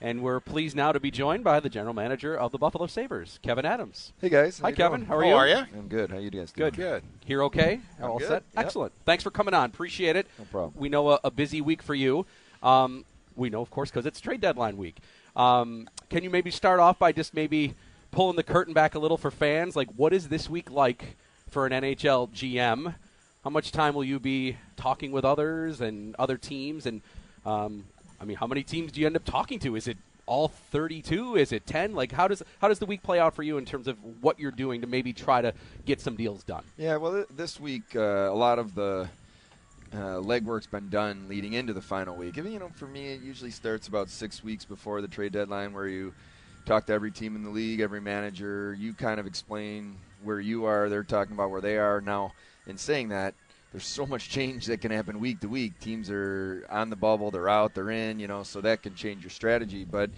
And we're pleased now to be joined by the general manager of the Buffalo Sabres, Kevyn Adams. Hey guys. Hi, Kevyn. Doing? How are you? How are you? I'm good. How are you guys doing? Good. Good. Here okay? I'm All good. set? Yep. Excellent. Thanks for coming on. Appreciate it. No problem. We know a, a busy week for you. Um, we know, of course, because it's trade deadline week. Um, can you maybe start off by just maybe pulling the curtain back a little for fans? Like, what is this week like for an NHL GM? How much time will you be talking with others and other teams? And um, I mean, how many teams do you end up talking to? Is it all 32? Is it 10? Like, how does how does the week play out for you in terms of what you're doing to maybe try to get some deals done? Yeah. Well, th- this week uh, a lot of the uh, legwork's been done leading into the final week. I mean, you know, for me, it usually starts about six weeks before the trade deadline, where you talk to every team in the league, every manager. You kind of explain where you are. They're talking about where they are. Now, in saying that, there's so much change that can happen week to week. Teams are on the bubble, they're out, they're in, you know, so that can change your strategy. But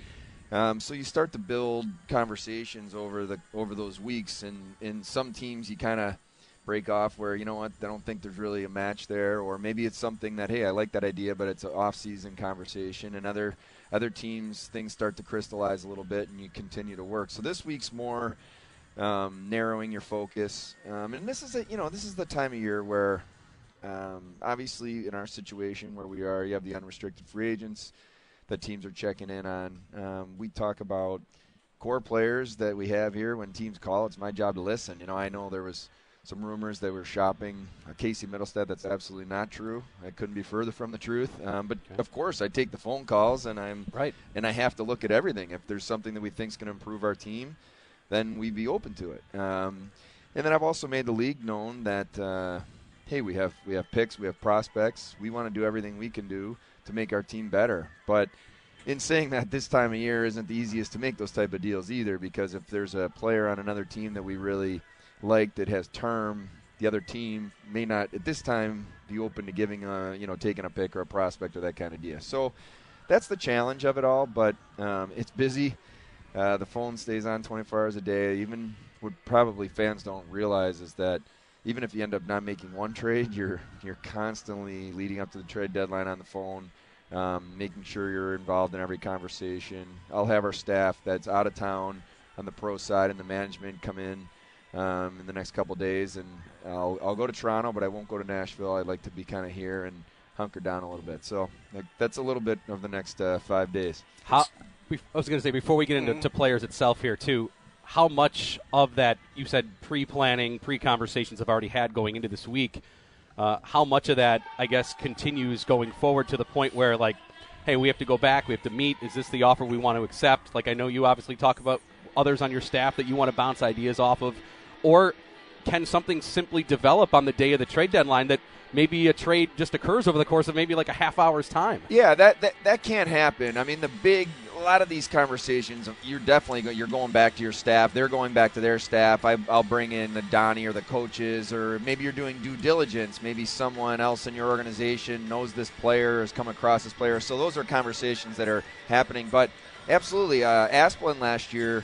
um, so you start to build conversations over the over those weeks, and in some teams you kind of break off where you know what I don't think there's really a match there, or maybe it's something that hey I like that idea, but it's an off-season conversation. And other other teams things start to crystallize a little bit, and you continue to work. So this week's more um, narrowing your focus, um, and this is a, you know this is the time of year where um, obviously in our situation where we are, you have the unrestricted free agents that teams are checking in on. Um, we talk about core players that we have here when teams call. It's my job to listen. You know, I know there was some rumors that we're shopping Casey Mittelstadt. That's absolutely not true. I couldn't be further from the truth. Um, but Okay. of course, I take the phone calls and I'm Right. and I have to look at everything. If there's something that we think is going to improve our team, then we'd be open to it. Um, and then I've also made the league known that uh, hey, we have we have picks, we have prospects. We want to do everything we can do to make our team better. But in saying that, this time of year isn't the easiest to make those type of deals either, because if there's a player on another team that we really like that has term, the other team may not at this time be open to giving a you know taking a pick or a prospect or that kind of deal. So that's the challenge of it all. But um, it's busy. Uh, the phone stays on 24 hours a day. Even what probably fans don't realize is that even if you end up not making one trade, you're you're constantly leading up to the trade deadline on the phone, um, making sure you're involved in every conversation. I'll have our staff that's out of town on the pro side and the management come in um, in the next couple days, and I'll I'll go to Toronto, but I won't go to Nashville. I'd like to be kind of here and hunker down a little bit. So like, that's a little bit of the next uh, five days. How, I was going to say before we get into to players itself here too, how much of that you said pre-planning, pre-conversations have already had going into this week? Uh, how much of that I guess continues going forward to the point where like, hey, we have to go back, we have to meet. Is this the offer we want to accept? Like I know you obviously talk about others on your staff that you want to bounce ideas off of, or can something simply develop on the day of the trade deadline that maybe a trade just occurs over the course of maybe like a half hour's time? Yeah, that, that that can't happen. I mean, the big lot of these conversations, you're definitely go, you're going back to your staff. They're going back to their staff. I, I'll bring in the Donnie or the coaches, or maybe you're doing due diligence. Maybe someone else in your organization knows this player, has come across this player. So those are conversations that are happening. But absolutely, uh, last year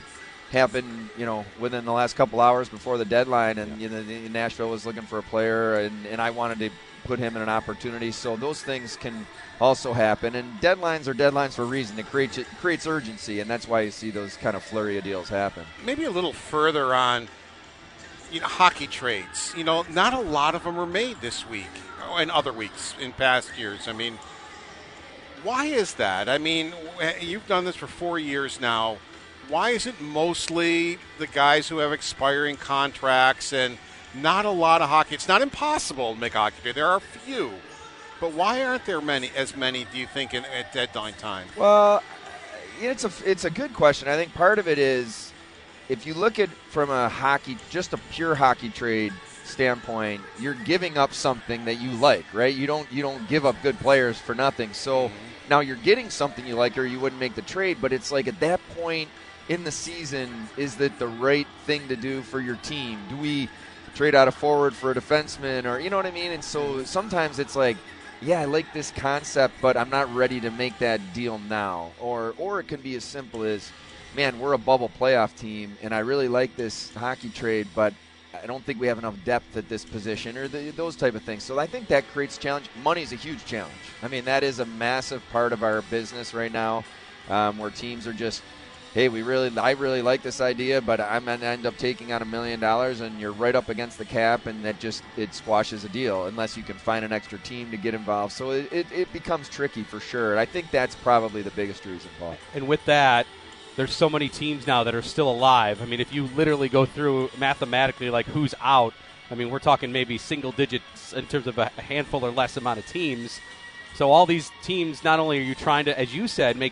happened, you know, within the last couple hours before the deadline, and you know, Nashville was looking for a player, and, and I wanted to put him in an opportunity. So those things can also happen, and deadlines are deadlines for a reason. It creates it creates urgency, and that's why you see those kind of flurry of deals happen. maybe a little further on you know hockey trades you know not a lot of them are made this week oh, and other weeks in past years i mean why is that i mean eh, you've done this for four years now why is it mostly the guys who have expiring contracts and not a lot of hockey. It's not impossible to make hockey trade. There are a few, but why aren't there many as many? Do you think in, at deadline time? Well, it's a it's a good question. I think part of it is if you look at from a hockey, just a pure hockey trade standpoint, you're giving up something that you like, right? You don't you don't give up good players for nothing. So mm-hmm. now you're getting something you like, or you wouldn't make the trade. But it's like at that point in the season, is that the right thing to do for your team? Do we trade out a forward for a defenseman, or you know what I mean? And so sometimes it's like yeah, I like this concept, but I'm not ready to make that deal now. Or or it can be as simple as, man, we're a bubble playoff team, and I really like this hockey trade, but I don't think we have enough depth at this position, or the, those type of things. So I think that creates challenge. Money is a huge challenge. I mean, that is a massive part of our business right now, um, where teams are just hey, we really, I really like this idea, but I'm going to end up taking on a million dollars, and you're right up against the cap, and that just it squashes a deal unless you can find an extra team to get involved. So it, it, it becomes tricky for sure. And I think that's probably the biggest reason, Paul. And with that, there's so many teams now that are still alive. I mean, if you literally go through mathematically, like who's out, I mean, we're talking maybe single digits in terms of a handful or less amount of teams. So all these teams, not only are you trying to, as you said, make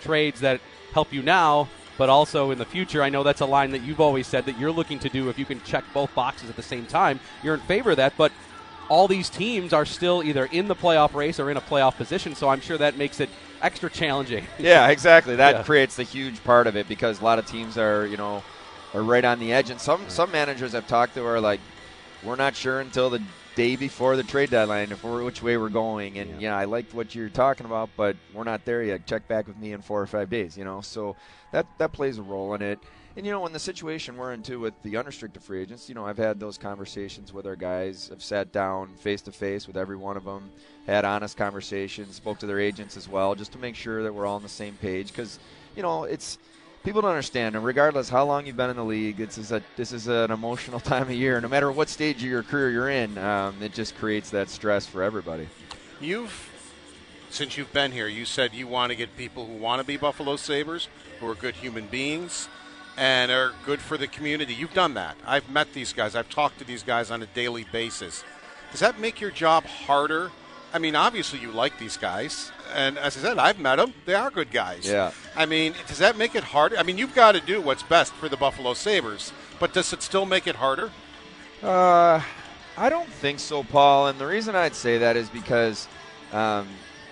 trades that help you now, but also in the future. I know that's a line that you've always said that you're looking to do if you can check both boxes at the same time. You're in favor of that, but all these teams are still either in the playoff race or in a playoff position, so I'm sure that makes it extra challenging. yeah, exactly. That yeah. creates the huge part of it because a lot of teams are, you know, are right on the edge and some some managers I've talked to are like we're not sure until the day before the trade deadline if we're which way we're going. And yeah. yeah, I liked what you're talking about, but we're not there yet. Check back with me in four or five days. You know, so that that plays a role in it. And you know, in the situation we're into with the unrestricted free agents, you know, I've had those conversations with our guys. I've sat down face to face with every one of them, had honest conversations, spoke to their agents as well, just to make sure that we're all on the same page. Because you know, it's people don't understand, and regardless how long you've been in the league, this is a this is an emotional time of year. No matter what stage of your career you're in, um, it just creates that stress for everybody. You've since you've been here, you said you want to get people who want to be Buffalo Sabres, who are good human beings, and are good for the community. You've done that. I've met these guys. I've talked to these guys on a daily basis. Does that make your job harder? I mean, obviously you like these guys and as I said, I've met them. They are good guys. Yeah. I mean, does that make it harder? I mean, you've got to do what's best for the Buffalo Sabres, but does it still make it harder? Uh, I don't think so, Paul. And the reason I'd say that is because um,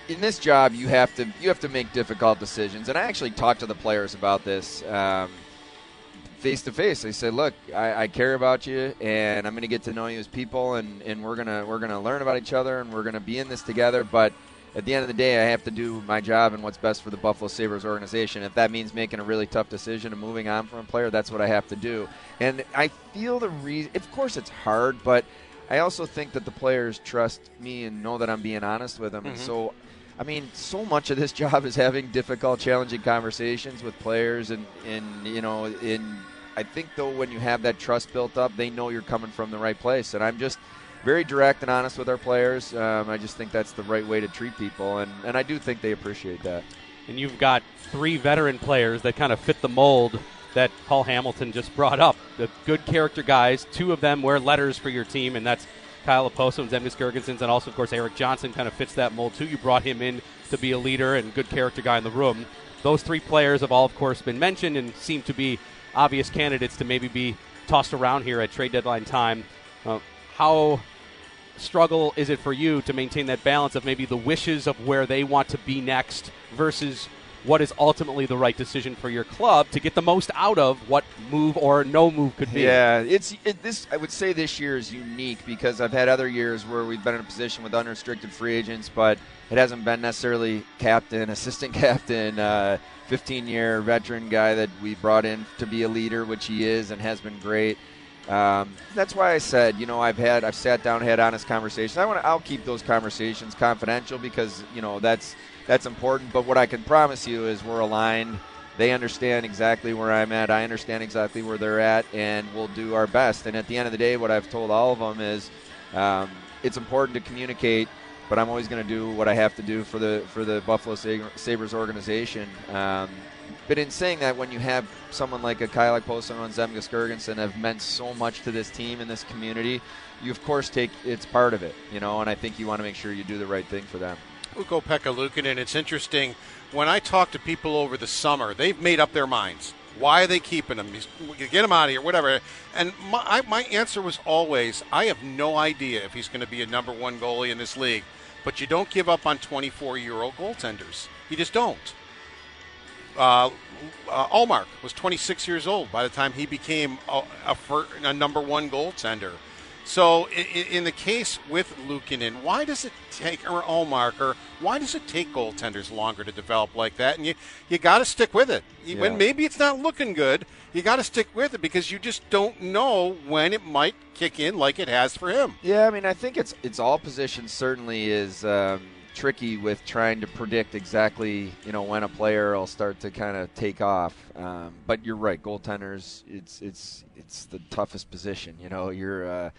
in this job, you have to you have to make difficult decisions. And I actually talked to the players about this. Um, face to face. I said, "Look, I, I, care about you, and I'm going to get to know you as people, and, and we're gonna we're gonna learn about each other, and we're gonna be in this together. But at the end of the day, I have to do my job and what's best for the Buffalo Sabres organization. If that means making a really tough decision and moving on from a player, that's what I have to do. And I feel the reason, of course, it's hard, but I also think that the players trust me and know that I'm being honest with them. Mm-hmm. And so, I mean, so much of this job is having difficult, challenging conversations with players, and, and you know, in I think though when you have that trust built up, they know you're coming from the right place. And I'm just very direct and honest with our players. Um, I just think that's the right way to treat people, and, and I do think they appreciate that. And you've got three veteran players that kind of fit the mold that Paul Hamilton just brought up. The good character guys. Two of them wear letters for your team, and that's Kyle Okposo and Zemgus Girgensons, and also, of course, Erik Johnson kind of fits that mold too. You brought him in to be a leader and good character guy in the room. Those three players have all, of course, been mentioned and seem to be obvious candidates to maybe be tossed around here at trade deadline time. Uh, how struggle is it for you to maintain that balance of maybe the wishes of where they want to be next versus what is ultimately the right decision for your club to get the most out of what move or no move could be. Yeah, it's it, this. I would say this year is unique because I've had other years where we've been in a position with unrestricted free agents, but it hasn't been necessarily captain, assistant captain, uh, 15 year veteran guy that we brought in to be a leader, which he is and has been great. Um, that's why I said, you know, I've had, I've sat down, had honest conversations. I want to, I'll keep those conversations confidential because, you know, that's that's important. But what I can promise you is we're aligned. They understand exactly where I'm at. I understand exactly where they're at, and we'll do our best. And at the end of the day, what I've told all of them is, um, it's important to communicate but I'm always going to do what I have to do for the for the Buffalo Sabres organization. Um, but in saying that, when you have someone like a Kyle Okposo and Zemgus Girgensons have meant so much to this team and this community, you of course take it's part of it, you know. And I think you want to make sure you do the right thing for them. Ukko-Pekka Luukkonen, it's interesting. When I talk to people over the summer, they've made up their minds. Why are they keeping him? Get him out of here, whatever. And my, my answer was always, I have no idea if he's going to be a number one goalie in this league. But you don't give up on 24 year old goaltenders. You just don't. Uh, uh, Ullmark was 26 years old by the time he became a, a, a number one goaltender. So in, in, the case with Luukkonen, why does it take or Ullmark or why does it take goaltenders longer to develop like that? And you you got to stick with it. Yeah. When maybe it's not looking good, you got to stick with it because you just don't know when it might kick in like it has for him. Yeah, I mean, I think it's it's all positions certainly is. Um, tricky with trying to predict exactly you know when a player will start to kind of take off. Um, but you're right, goaltenders. It's it's it's the toughest position. You know, you're uh,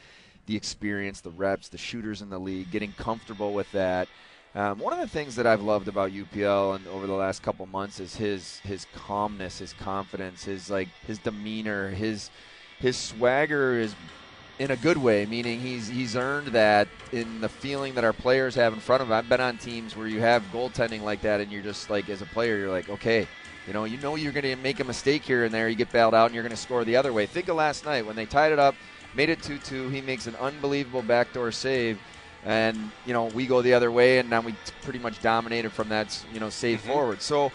the experience, the reps, the shooters in the league, getting comfortable with that. Um, one of the things that I've loved about UPL and over the last couple months is his his calmness, his confidence, his like his demeanor, his his swagger is in a good way, meaning he's he's earned that in the feeling that our players have in front of him. I've been on teams where you have goaltending like that, and you're just like, as a player, you're like, okay, you know, you know you're going to make a mistake here and there. You get bailed out, and you're going to score the other way. Think of last night when they tied it up, made it 2-2. He makes an unbelievable backdoor save, and you know we go the other way, and now we pretty much dominated from that, you know, save mm-hmm. forward. So,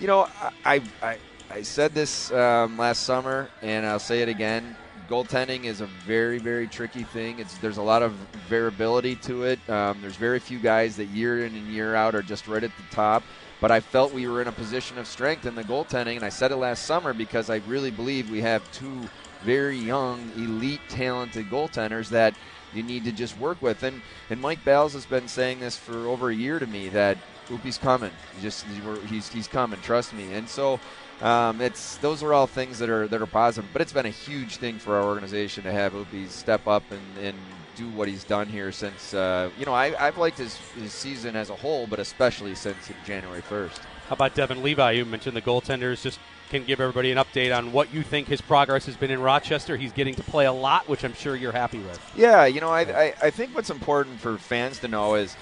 you know, I I, I said this um, last summer, and I'll say it again goaltending is a very, very tricky thing. It's there's a lot of variability to it. Um, there's very few guys that year in and year out are just right at the top. But I felt we were in a position of strength in the goaltending, and I said it last summer because I really believe we have two very young, elite, talented goaltenders that you need to just work with. And and Mike Bales has been saying this for over a year to me that Oopie's coming. He just he's he's coming. Trust me. And so um, it's those are all things that are that are positive. But it's been a huge thing for our organization to have Opie step up and, and do what he's done here since uh, you know I, have liked his, his season as a whole, but especially since January 1st. How about Devon Levi? You mentioned the goaltenders. Just can give everybody an update on what you think his progress has been in Rochester. He's getting to play a lot, which I'm sure you're happy with. Yeah, you know, I, I, I think what's important for fans to know is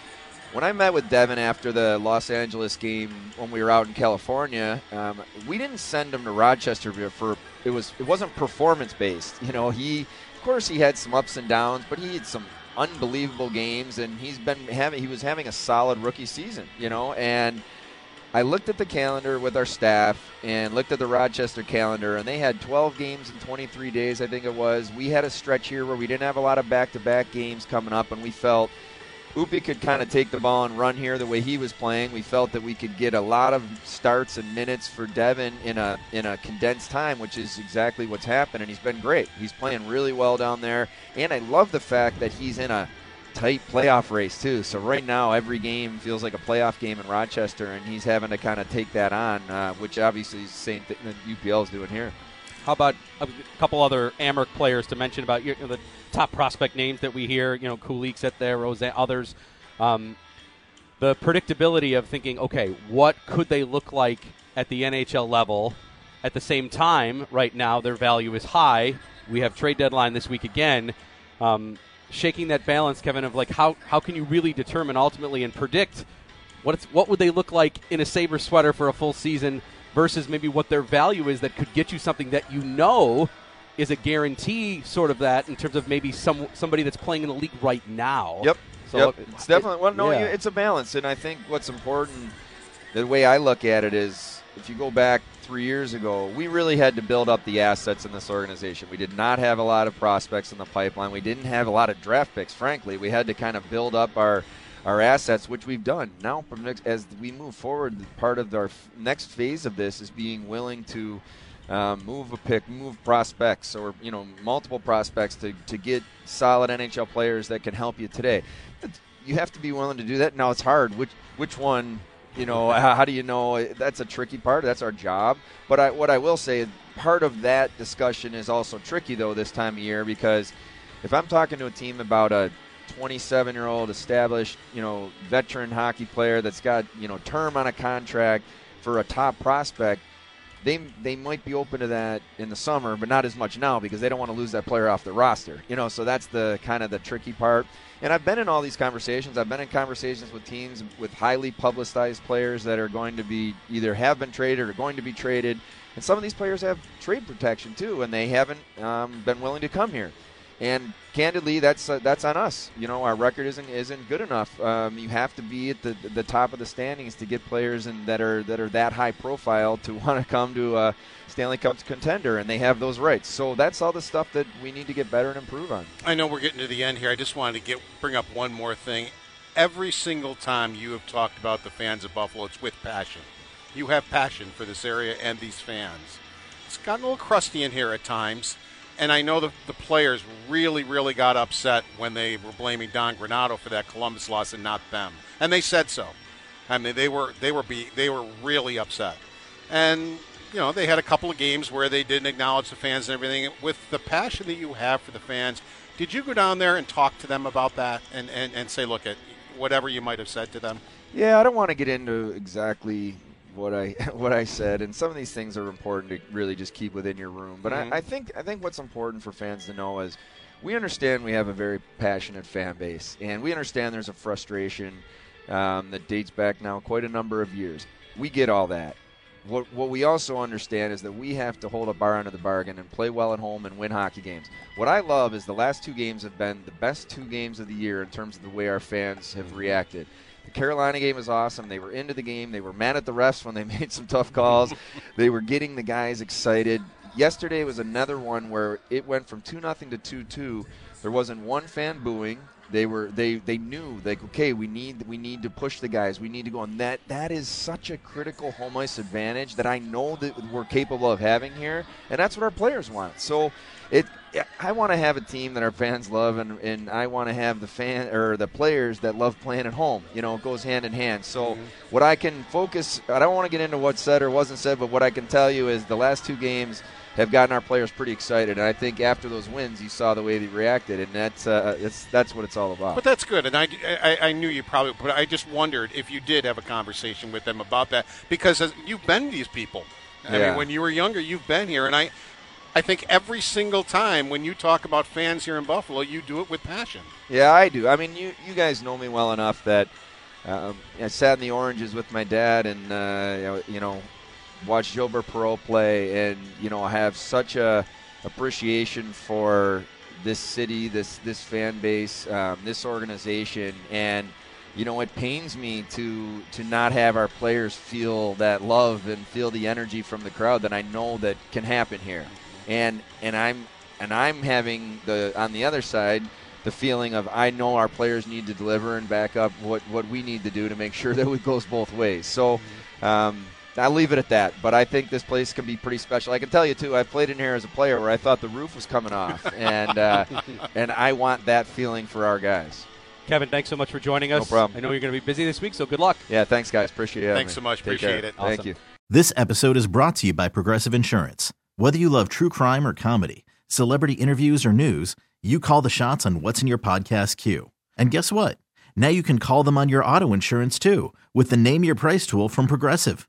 when I met with Devon after the Los Angeles game when we were out in California, um, we didn't send him to Rochester for it was it wasn't performance based. You know, he of course he had some ups and downs, but he had some unbelievable games, and he's been having he was having a solid rookie season. You know, and I looked at the calendar with our staff and looked at the Rochester calendar, and they had 12 games in 23 days, I think it was. We had a stretch here where we didn't have a lot of back to back games coming up, and we felt Upi could kind of take the ball and run here the way he was playing. We felt that we could get a lot of starts and minutes for Devon in a in a condensed time, which is exactly what's happened. And he's been great. He's playing really well down there, and I love the fact that he's in a tight playoff race too. So right now, every game feels like a playoff game in Rochester, and he's having to kind of take that on, uh, which obviously is the same thing that UPL is doing here. How about a couple other Amerks players to mention about you know, the top prospect names that we hear? You know, Kulich's at there, Rosen, others. Um, the predictability of thinking, okay, what could they look like at the NHL level? At the same time, right now their value is high. We have trade deadline this week again. Um, shaking that balance, Kevyn, of like how how can you really determine ultimately and predict what what would they look like in a Sabre sweater for a full season versus maybe what their value is that could get you something that you know is a guarantee sort of that in terms of maybe some somebody that's playing in the league right now. Yep. So yep. it's definitely well no yeah. it's a balance and I think what's important the way I look at it is if you go back 3 years ago we really had to build up the assets in this organization. We did not have a lot of prospects in the pipeline. We didn't have a lot of draft picks frankly. We had to kind of build up our our assets, which we've done. Now, as we move forward, part of our next phase of this is being willing to um, move a pick, move prospects, or you know, multiple prospects to, to get solid NHL players that can help you today. You have to be willing to do that. Now it's hard. Which which one? You know, how, do you know? That's a tricky part. That's our job. But I, what I will say, part of that discussion is also tricky though this time of year because if I'm talking to a team about a 27 year old established, you know, veteran hockey player that's got, you know, term on a contract for a top prospect, they they might be open to that in the summer, but not as much now because they don't want to lose that player off the roster. You know, so that's the kind of the tricky part. And I've been in all these conversations. I've been in conversations with teams with highly publicized players that are going to be either have been traded or going to be traded. And some of these players have trade protection too, and they haven't um, been willing to come here. And candidly, that's uh, that's on us. You know, our record isn't isn't good enough. Um, you have to be at the the top of the standings to get players and that are that are that high profile to want to come to a Stanley Cup contender, and they have those rights. So that's all the stuff that we need to get better and improve on. I know we're getting to the end here. I just wanted to get bring up one more thing. Every single time you have talked about the fans of Buffalo, it's with passion. You have passion for this area and these fans. It's gotten a little crusty in here at times and I know the, the players really, really got upset when they were blaming Don Granato for that Columbus loss and not them, and they said so. I mean, they were they were be, they were really upset, and you know they had a couple of games where they didn't acknowledge the fans and everything. With the passion that you have for the fans, did you go down there and talk to them about that and and, and say, look at whatever you might have said to them? Yeah, I don't want to get into exactly what I what I said, and some of these things are important to really just keep within your room. But mm-hmm. I, I think I think what's important for fans to know is we understand we have a very passionate fan base, and we understand there's a frustration um, that dates back now quite a number of years. We get all that. What, what we also understand is that we have to hold a bar under the bargain and play well at home and win hockey games. What I love is the last two games have been the best two games of the year in terms of the way our fans have mm-hmm. reacted. The Carolina game was awesome. They were into the game. They were mad at the refs when they made some tough calls. they were getting the guys excited. Yesterday was another one where it went from 2 nothing to 2 2. There wasn't one fan booing. They were they they knew like okay we need we need to push the guys we need to go and that that is such a critical home ice advantage that I know that we're capable of having here and that's what our players want so it I want to have a team that our fans love, and, and I want to have the fan or the players that love playing at home. You know, it goes hand in hand. So, mm-hmm. what I can focus, I don't want to get into what's said or wasn't said, but what I can tell you is the last two games have gotten our players pretty excited. And I think after those wins, you saw the way they reacted, and that's uh, that's that's what it's all about. But that's good, and I, I, I knew you probably, but I just wondered if you did have a conversation with them about that because you've been these people. I yeah. mean, when you were younger, you've been here, and I I think every single time when you talk about fans here in Buffalo, you do it with passion. Yeah, I do. I mean, you you guys know me well enough that um, I sat in the oranges with my dad and uh, you know watched Gilbert Perreault play, and you know have such a appreciation for this city, this this fan base, um, this organization, and you know it pains me to to not have our players feel that love and feel the energy from the crowd that I know that can happen here and and I'm and I'm having the on the other side the feeling of I know our players need to deliver and back up what what we need to do to make sure that it goes both ways. So. Um, I'll leave it at that, but I think this place can be pretty special. I can tell you too. I played in here as a player where I thought the roof was coming off, and uh, and I want that feeling for our guys. Kevyn, thanks so much for joining us. No problem. I know you're going to be busy this week, so good luck. Yeah, thanks, guys. Appreciate it. Thanks so much. Take Appreciate care. it. Awesome. Thank you. This episode is brought to you by Progressive Insurance. Whether you love true crime or comedy, celebrity interviews or news, you call the shots on what's in your podcast queue. And guess what? Now you can call them on your auto insurance too with the Name Your Price tool from Progressive.